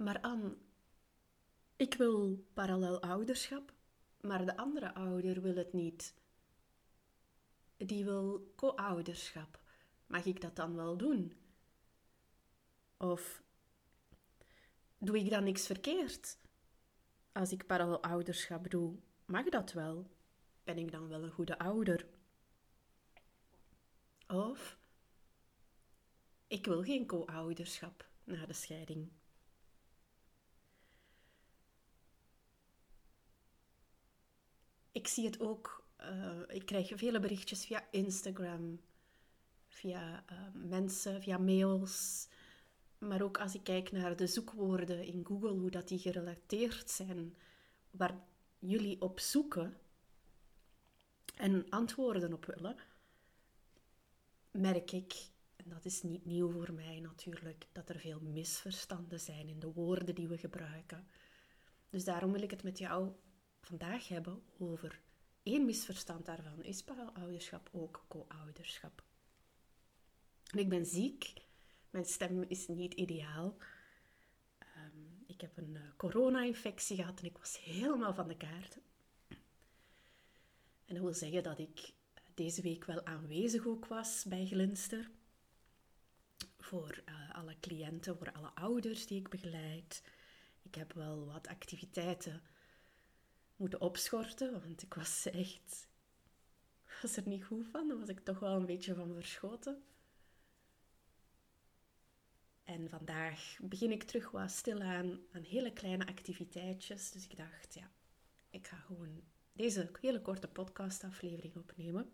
Maar Anne, ik wil parallel ouderschap, maar de andere ouder wil het niet. Die wil co-ouderschap. Mag ik dat dan wel doen? Of doe ik dan niks verkeerd? Als ik parallel ouderschap doe, mag dat wel? Ben ik dan wel een goede ouder? Of ik wil geen co-ouderschap na de scheiding. Ik zie het ook, uh, ik krijg vele berichtjes via Instagram, via uh, mensen, via mails. Maar ook als ik kijk naar de zoekwoorden in Google, hoe dat die gerelateerd zijn, waar jullie op zoeken en antwoorden op willen, merk ik, en dat is niet nieuw voor mij natuurlijk, dat er veel misverstanden zijn in de woorden die we gebruiken. Dus daarom wil ik het met jou vandaag hebben over één misverstand daarvan. Is ouderschap ook co-ouderschap? ik ben ziek, mijn stem is niet ideaal. Ehm, ik heb een uh, corona-infectie gehad en ik was helemaal van de kaart. En dat wil zeggen dat ik deze week wel aanwezig ook was bij Glinster. Voor uh, alle cliënten, voor alle ouders die ik begeleid. Ik heb wel wat activiteiten moeten opschorten, want ik was echt... was er niet goed van. Daar was ik toch wel een beetje van verschoten. En vandaag begin ik terug wat stilaan aan hele kleine activiteitjes. Dus ik dacht, ja, ik ga gewoon deze hele korte podcastaflevering opnemen.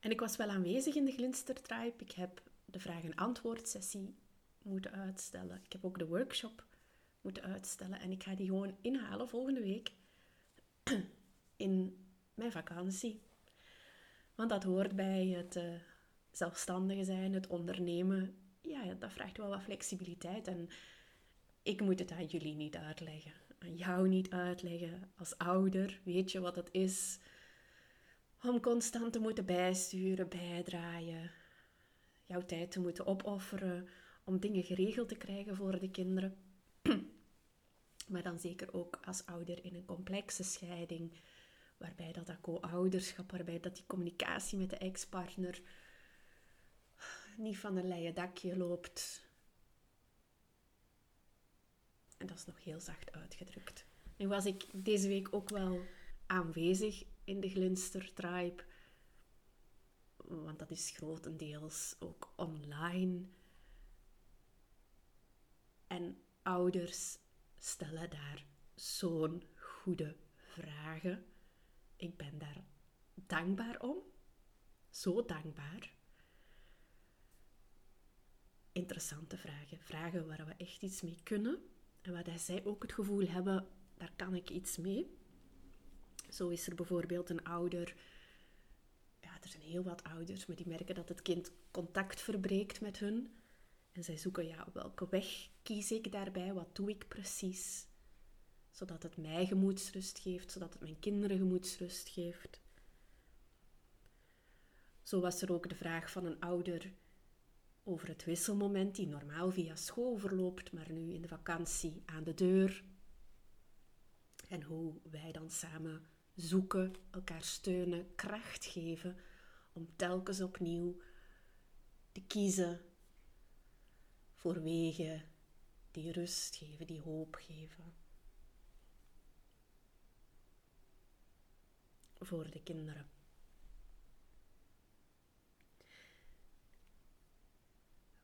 En ik was wel aanwezig in de Glinster Tribe. Ik heb de vraag- en antwoord sessie moeten uitstellen. Ik heb ook de workshop moeten uitstellen. En ik ga die gewoon inhalen volgende week in mijn vakantie. Want dat hoort bij het uh, zelfstandige zijn, het ondernemen. Ja, dat vraagt wel wat flexibiliteit. En ik moet het aan jullie niet uitleggen. Aan jou niet uitleggen. Als ouder weet je wat het is om constant te moeten bijsturen, bijdraaien. Jouw tijd te moeten opofferen om dingen geregeld te krijgen voor de kinderen. Maar dan zeker ook als ouder in een complexe scheiding, waarbij dat, dat co-ouderschap, waarbij dat die communicatie met de ex-partner niet van een leien dakje loopt. En dat is nog heel zacht uitgedrukt. Nu was ik deze week ook wel aanwezig in de Glinster Tribe, want dat is grotendeels ook online. En ouders stellen daar zo'n goede vragen. Ik ben daar dankbaar om. Zo dankbaar. Interessante vragen. Vragen waar we echt iets mee kunnen. En waar zij ook het gevoel hebben, daar kan ik iets mee. Zo is er bijvoorbeeld een ouder. Ja, er zijn heel wat ouders, maar die merken dat het kind contact verbreekt met hun. En zij zoeken, ja, welke weg kies ik daarbij? Wat doe ik precies? Zodat het mij gemoedsrust geeft, zodat het mijn kinderen gemoedsrust geeft. Zo was er ook de vraag van een ouder over het wisselmoment die normaal via school verloopt, maar nu in de vakantie aan de deur. En hoe wij dan samen zoeken, elkaar steunen, kracht geven om telkens opnieuw te kiezen voor wegen die rust geven, die hoop geven. Voor de kinderen.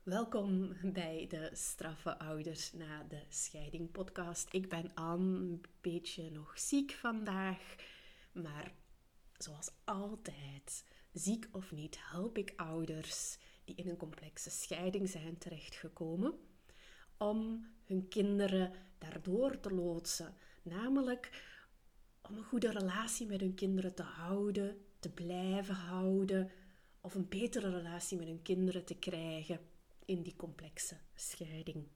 Welkom bij de Straffe Ouders na de Scheiding podcast. Ik ben Anne, een beetje nog ziek vandaag, maar zoals altijd, ziek of niet, help ik ouders die in een complexe scheiding zijn terechtgekomen, om hun kinderen daardoor te loodsen. Namelijk om een goede relatie met hun kinderen te houden, te blijven houden, of een betere relatie met hun kinderen te krijgen in die complexe scheiding.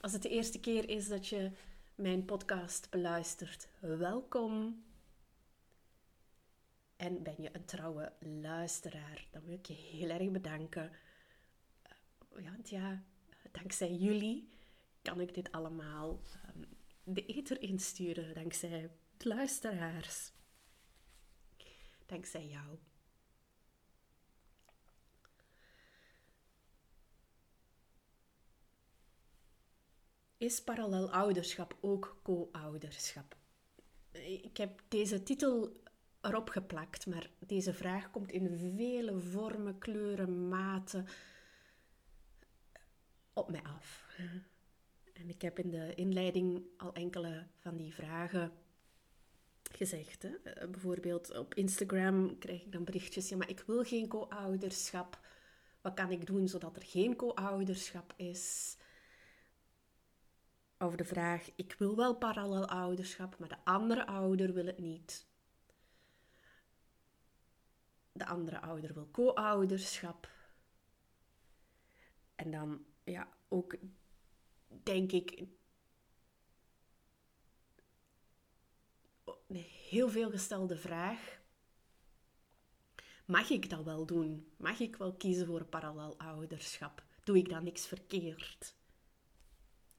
Als het de eerste keer is dat je mijn podcast beluistert, welkom. En ben je een trouwe luisteraar, dan wil ik je heel erg bedanken. Ja, ja, dankzij jullie kan ik dit allemaal um, de ether insturen. Dankzij de luisteraars. Dankzij jou. Is parallel ouderschap ook co-ouderschap? Ik heb deze titel erop geplakt, maar deze vraag komt in vele vormen, kleuren, maten op mij af. En ik heb in de inleiding al enkele van die vragen gezegd. Hè? Eh, bijvoorbeeld op Instagram krijg ik dan berichtjes: ja, maar ik wil geen co-ouderschap. Wat kan ik doen zodat er geen co-ouderschap is? Over de vraag: ik wil wel parallel ouderschap, maar de andere ouder wil het niet. De andere ouder wil co-ouderschap. En dan ja, ook denk ik een heel veel gestelde vraag. Mag ik dat wel doen? Mag ik wel kiezen voor parallel ouderschap? Doe ik dan niks verkeerd?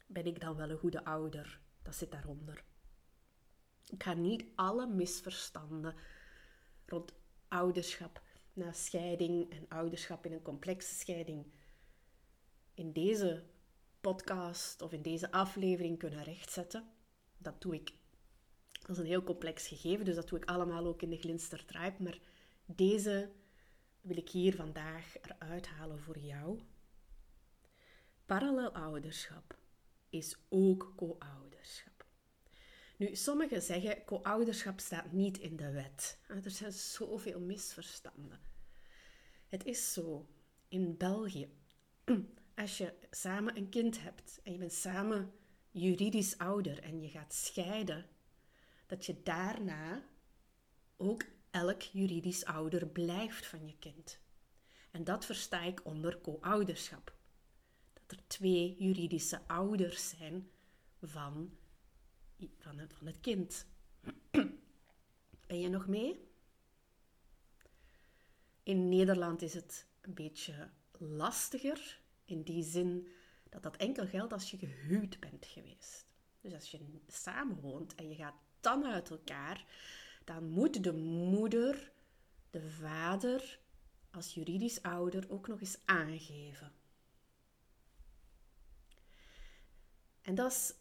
Ben ik dan wel een goede ouder? Dat zit daaronder. Ik ga niet alle misverstanden rond ouderschap na scheiding en ouderschap in een complexe scheiding in deze podcast of in deze aflevering kunnen rechtzetten. Dat doe ik. Dat is een heel complex gegeven, dus dat doe ik allemaal ook in de Glinster Tribe. Maar deze wil ik hier vandaag eruit halen voor jou. Parallel ouderschap is ook co-ouderschap. Nu, sommigen zeggen co-ouderschap staat niet in de wet. Er zijn zoveel misverstanden. Het is zo. In België als je samen een kind hebt en je bent samen juridisch ouder en je gaat scheiden, dat je daarna ook elk juridisch ouder blijft van je kind. En dat versta ik onder co-ouderschap. Dat er twee juridische ouders zijn van, van, het, van het kind. Ben je nog mee? In Nederland is het een beetje lastiger in die zin dat dat enkel geldt als je gehuwd bent geweest. Dus als je samenwoont en je gaat dan uit elkaar, dan moet de moeder de vader als juridisch ouder ook nog eens aangeven. En dat is,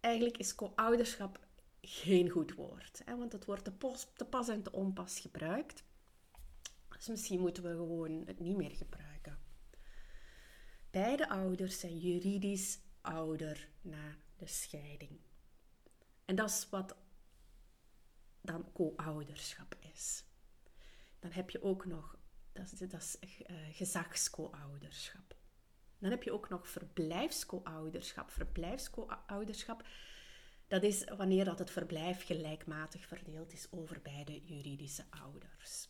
eigenlijk is co-ouderschap geen goed woord, hè, want het wordt te, te pas en te onpas gebruikt. Dus misschien moeten we gewoon het niet meer gebruiken. Beide ouders zijn juridisch ouder na de scheiding. En dat is wat dan co-ouderschap is. Dan heb je ook nog, dat is, dat is uh, gezagsco-ouderschap. Dan heb je ook nog verblijfsco-ouderschap. Verblijfsco-ouderschap, dat is wanneer dat het verblijf gelijkmatig verdeeld is over beide juridische ouders.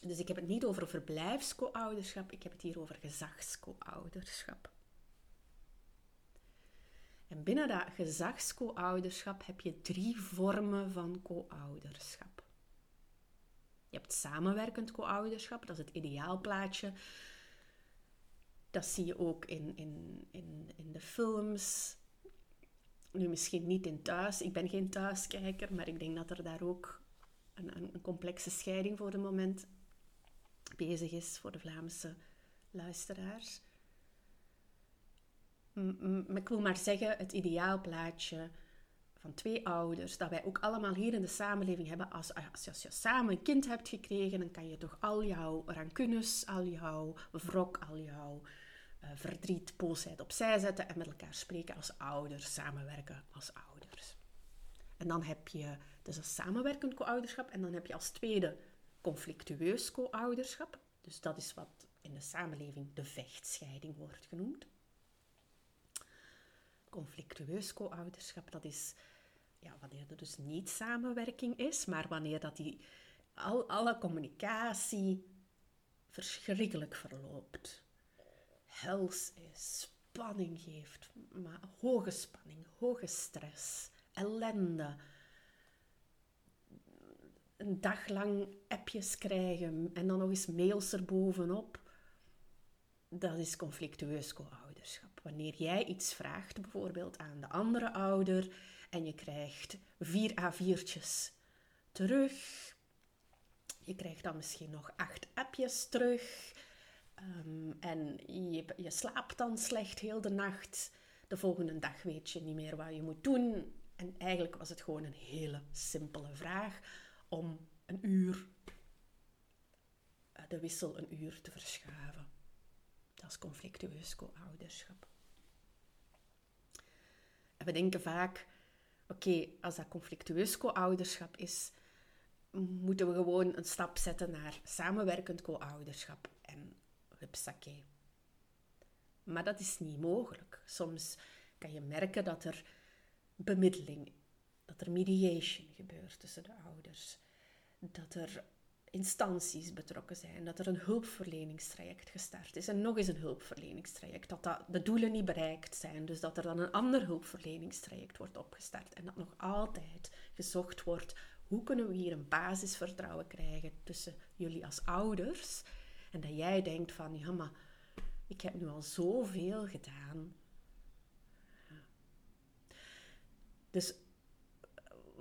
Dus ik heb het niet over verblijfsco-ouderschap, ik heb het hier over gezagsco-ouderschap. En binnen dat gezagsco-ouderschap heb je drie vormen van co-ouderschap. Je hebt samenwerkend co-ouderschap, dat is het ideaalplaatje. Dat zie je ook in, in, in, in de films. Nu misschien niet in thuis. Ik ben geen thuiskijker, maar ik denk dat er daar ook een, een complexe scheiding voor het moment bezig is voor de Vlaamse luisteraars. ik wil maar zeggen, het ideaalplaatje van twee ouders, dat wij ook allemaal hier in de samenleving hebben. Als, als, als, je samen een kind hebt gekregen, dan kan je toch al jouw rancunes, al jouw wrok, al jouw uh, verdriet, boosheid opzij zetten en met elkaar spreken als ouders, samenwerken als ouders. En dan heb je dus een samenwerkend co-ouderschap en dan heb je als tweede conflictueus co-ouderschap. Dus dat is wat in de samenleving de vechtscheiding wordt genoemd. Conflictueus co-ouderschap, dat is ja, wanneer er dus niet samenwerking is, maar wanneer dat die, al, alle communicatie verschrikkelijk verloopt. Hels is, spanning geeft, maar hoge spanning, hoge stress, ellende, een dag lang appjes krijgen en dan nog eens mails erbovenop. dat is conflictueus co-ouderschap. Wanneer jij iets vraagt, bijvoorbeeld aan de andere ouder, en je krijgt vier A4'tjes terug. Je krijgt dan misschien nog acht appjes terug. Ehm, en je, je slaapt dan slecht heel de nacht. De volgende dag weet je niet meer wat je moet doen. En eigenlijk was het gewoon een hele simpele vraag om een uur, eh, de wissel een uur te verschuiven. Dat is conflictueus co-ouderschap. En we denken vaak, oké, als dat conflictueus co-ouderschap is, moeten we gewoon een stap zetten naar samenwerkend co-ouderschap. En hupsakee. Maar dat is niet mogelijk. Soms kan je merken dat er bemiddeling, dat er mediation gebeurt tussen de ouders, dat er instanties betrokken zijn, dat er een hulpverleningstraject gestart is en nog eens een hulpverleningstraject, dat, dat de doelen niet bereikt zijn, dus dat er dan een ander hulpverleningstraject wordt opgestart en dat nog altijd gezocht wordt hoe kunnen we hier een basisvertrouwen krijgen tussen jullie als ouders en dat jij denkt van ja maar ik heb nu al zoveel gedaan. Dus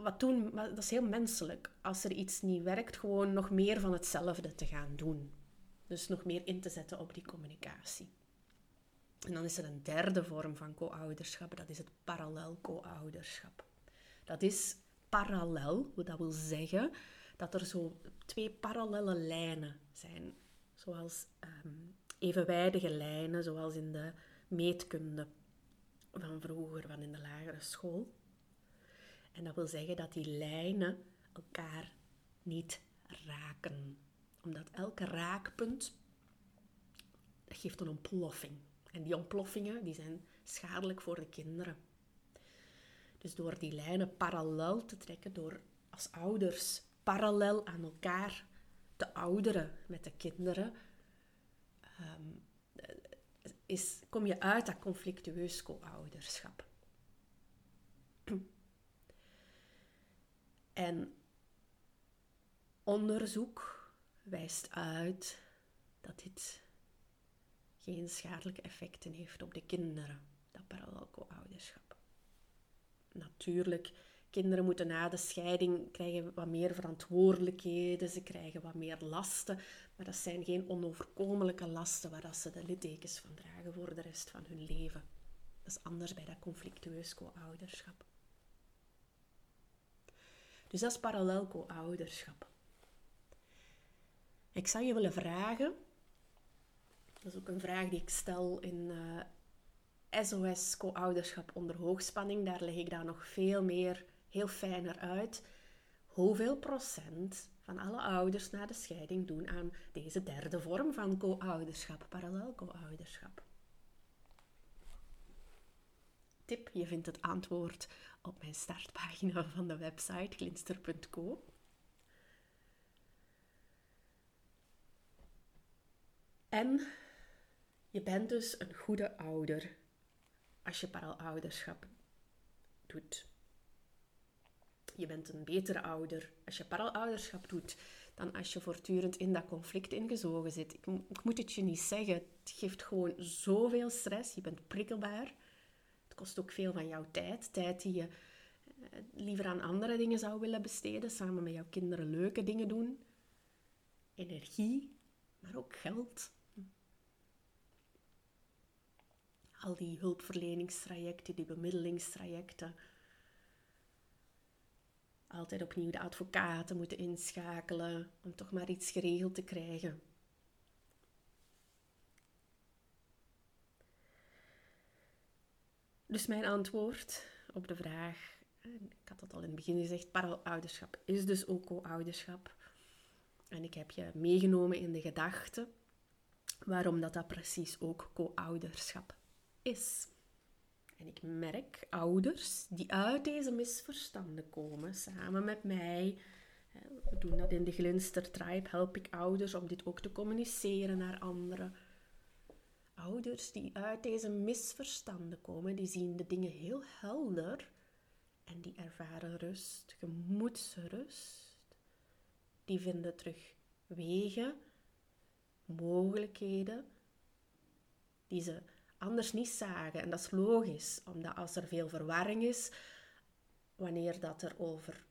wat doen, dat is heel menselijk. Als er iets niet werkt, gewoon nog meer van hetzelfde te gaan doen. Dus nog meer in te zetten op die communicatie. En dan is er een derde vorm van co-ouderschap, dat is het parallel co-ouderschap. Dat is parallel, dat wil zeggen dat er zo twee parallele lijnen zijn, zoals um, evenwijdige lijnen, zoals in de meetkunde van vroeger, van in de lagere school. En dat wil zeggen dat die lijnen elkaar niet raken. Omdat elke raakpunt geeft een ontploffing. En die ontploffingen die zijn schadelijk voor de kinderen. Dus door die lijnen parallel te trekken, door als ouders parallel aan elkaar te ouderen met de kinderen, ehm, is, kom je uit dat conflictueus co-ouderschap. En onderzoek wijst uit dat dit geen schadelijke effecten heeft op de kinderen, dat parallel co-ouderschap. Natuurlijk, kinderen moeten na de scheiding krijgen wat meer verantwoordelijkheden, ze krijgen wat meer lasten, maar dat zijn geen onoverkomelijke lasten waar ze de littekens van dragen voor de rest van hun leven. Dat is anders bij dat conflictueus co-ouderschap. Dus dat is parallel co-ouderschap. Ik zou je willen vragen, dat is ook een vraag die ik stel in SOS eh, co-ouderschap onder hoogspanning, daar leg ik daar nog veel meer, heel fijner uit. Hoeveel procent van alle ouders na de scheiding doen aan deze derde vorm van co-ouderschap, parallel co-ouderschap? Tip, je vindt het antwoord op mijn startpagina van de website glinster.co. En je bent dus een goede ouder als je paralouderschap doet. Je bent een betere ouder als je paralouderschap doet dan als je voortdurend in dat conflict ingezogen zit. Ik, ik, moet het je niet zeggen, het geeft gewoon zoveel stress. Je bent prikkelbaar kost ook veel van jouw tijd. Tijd die je eh, liever aan andere dingen zou willen besteden. Samen met jouw kinderen leuke dingen doen. Energie, maar ook geld. Al die hulpverleningstrajecten, die bemiddelingstrajecten. Altijd opnieuw de advocaten moeten inschakelen om toch maar iets geregeld te krijgen. Dus mijn antwoord op de vraag, ik had dat al in het begin gezegd, paralouderschap is dus ook co-ouderschap. En ik heb je meegenomen in de gedachte waarom dat, dat precies ook co-ouderschap is. En ik merk ouders die uit deze misverstanden komen, samen met mij. We doen dat in de Glinster Tribe, help ik ouders om dit ook te communiceren naar anderen ouders die uit deze misverstanden komen, die zien de dingen heel helder en die ervaren rust, gemoedsrust. Die vinden terug wegen, mogelijkheden die ze anders niet zagen. En dat is logisch, omdat als er veel verwarring is, wanneer dat er over...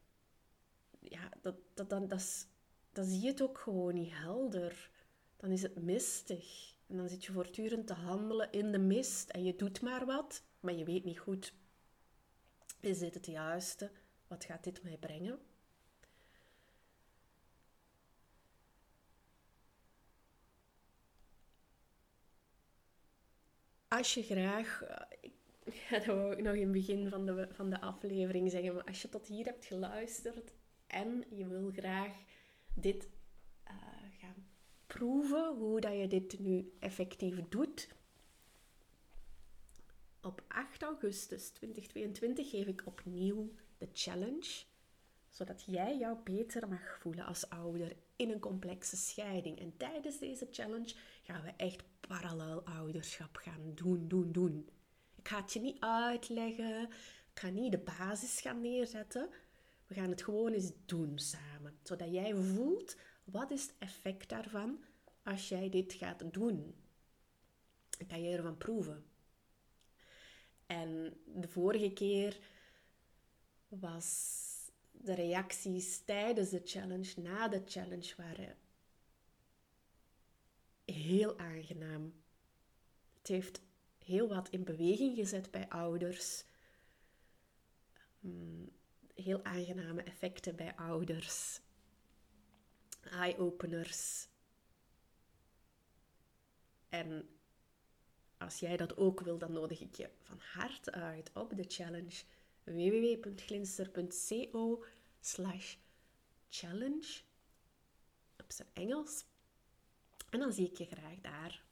Ja, dat, dat, dan, dat, is, dan zie je het ook gewoon niet helder. Dan is het mistig. En dan zit je voortdurend te handelen in de mist. En je doet maar wat, maar je weet niet goed. Is dit het juiste? Wat gaat dit mij brengen? Als je graag, eh, ik ga dat ook nog in het begin van de, van de aflevering zeggen, maar als je tot hier hebt geluisterd en je wil graag dit uh, gaan proeven, hoe dat je dit nu effectief doet. Op 8 augustus 2022 geef ik opnieuw de challenge, zodat jij jou beter mag voelen als ouder in een complexe scheiding. En tijdens deze challenge gaan we echt parallel ouderschap gaan doen, doen, doen. Ik ga het je niet uitleggen, ik ga niet de basis gaan neerzetten. We gaan het gewoon eens doen samen, zodat jij voelt wat is het effect daarvan als jij dit gaat doen. Dan kan je ervan proeven. En de vorige keer was de reacties tijdens de challenge, na de challenge, waren heel aangenaam. Het heeft heel wat in beweging gezet bij ouders. Mm, heel aangename effecten bij ouders. Eye-openers. En als jij dat ook wil, dan nodig ik je van harte uit op de challenge www.glinster.co slash challenge op zijn Engels. En dan zie ik je graag daar.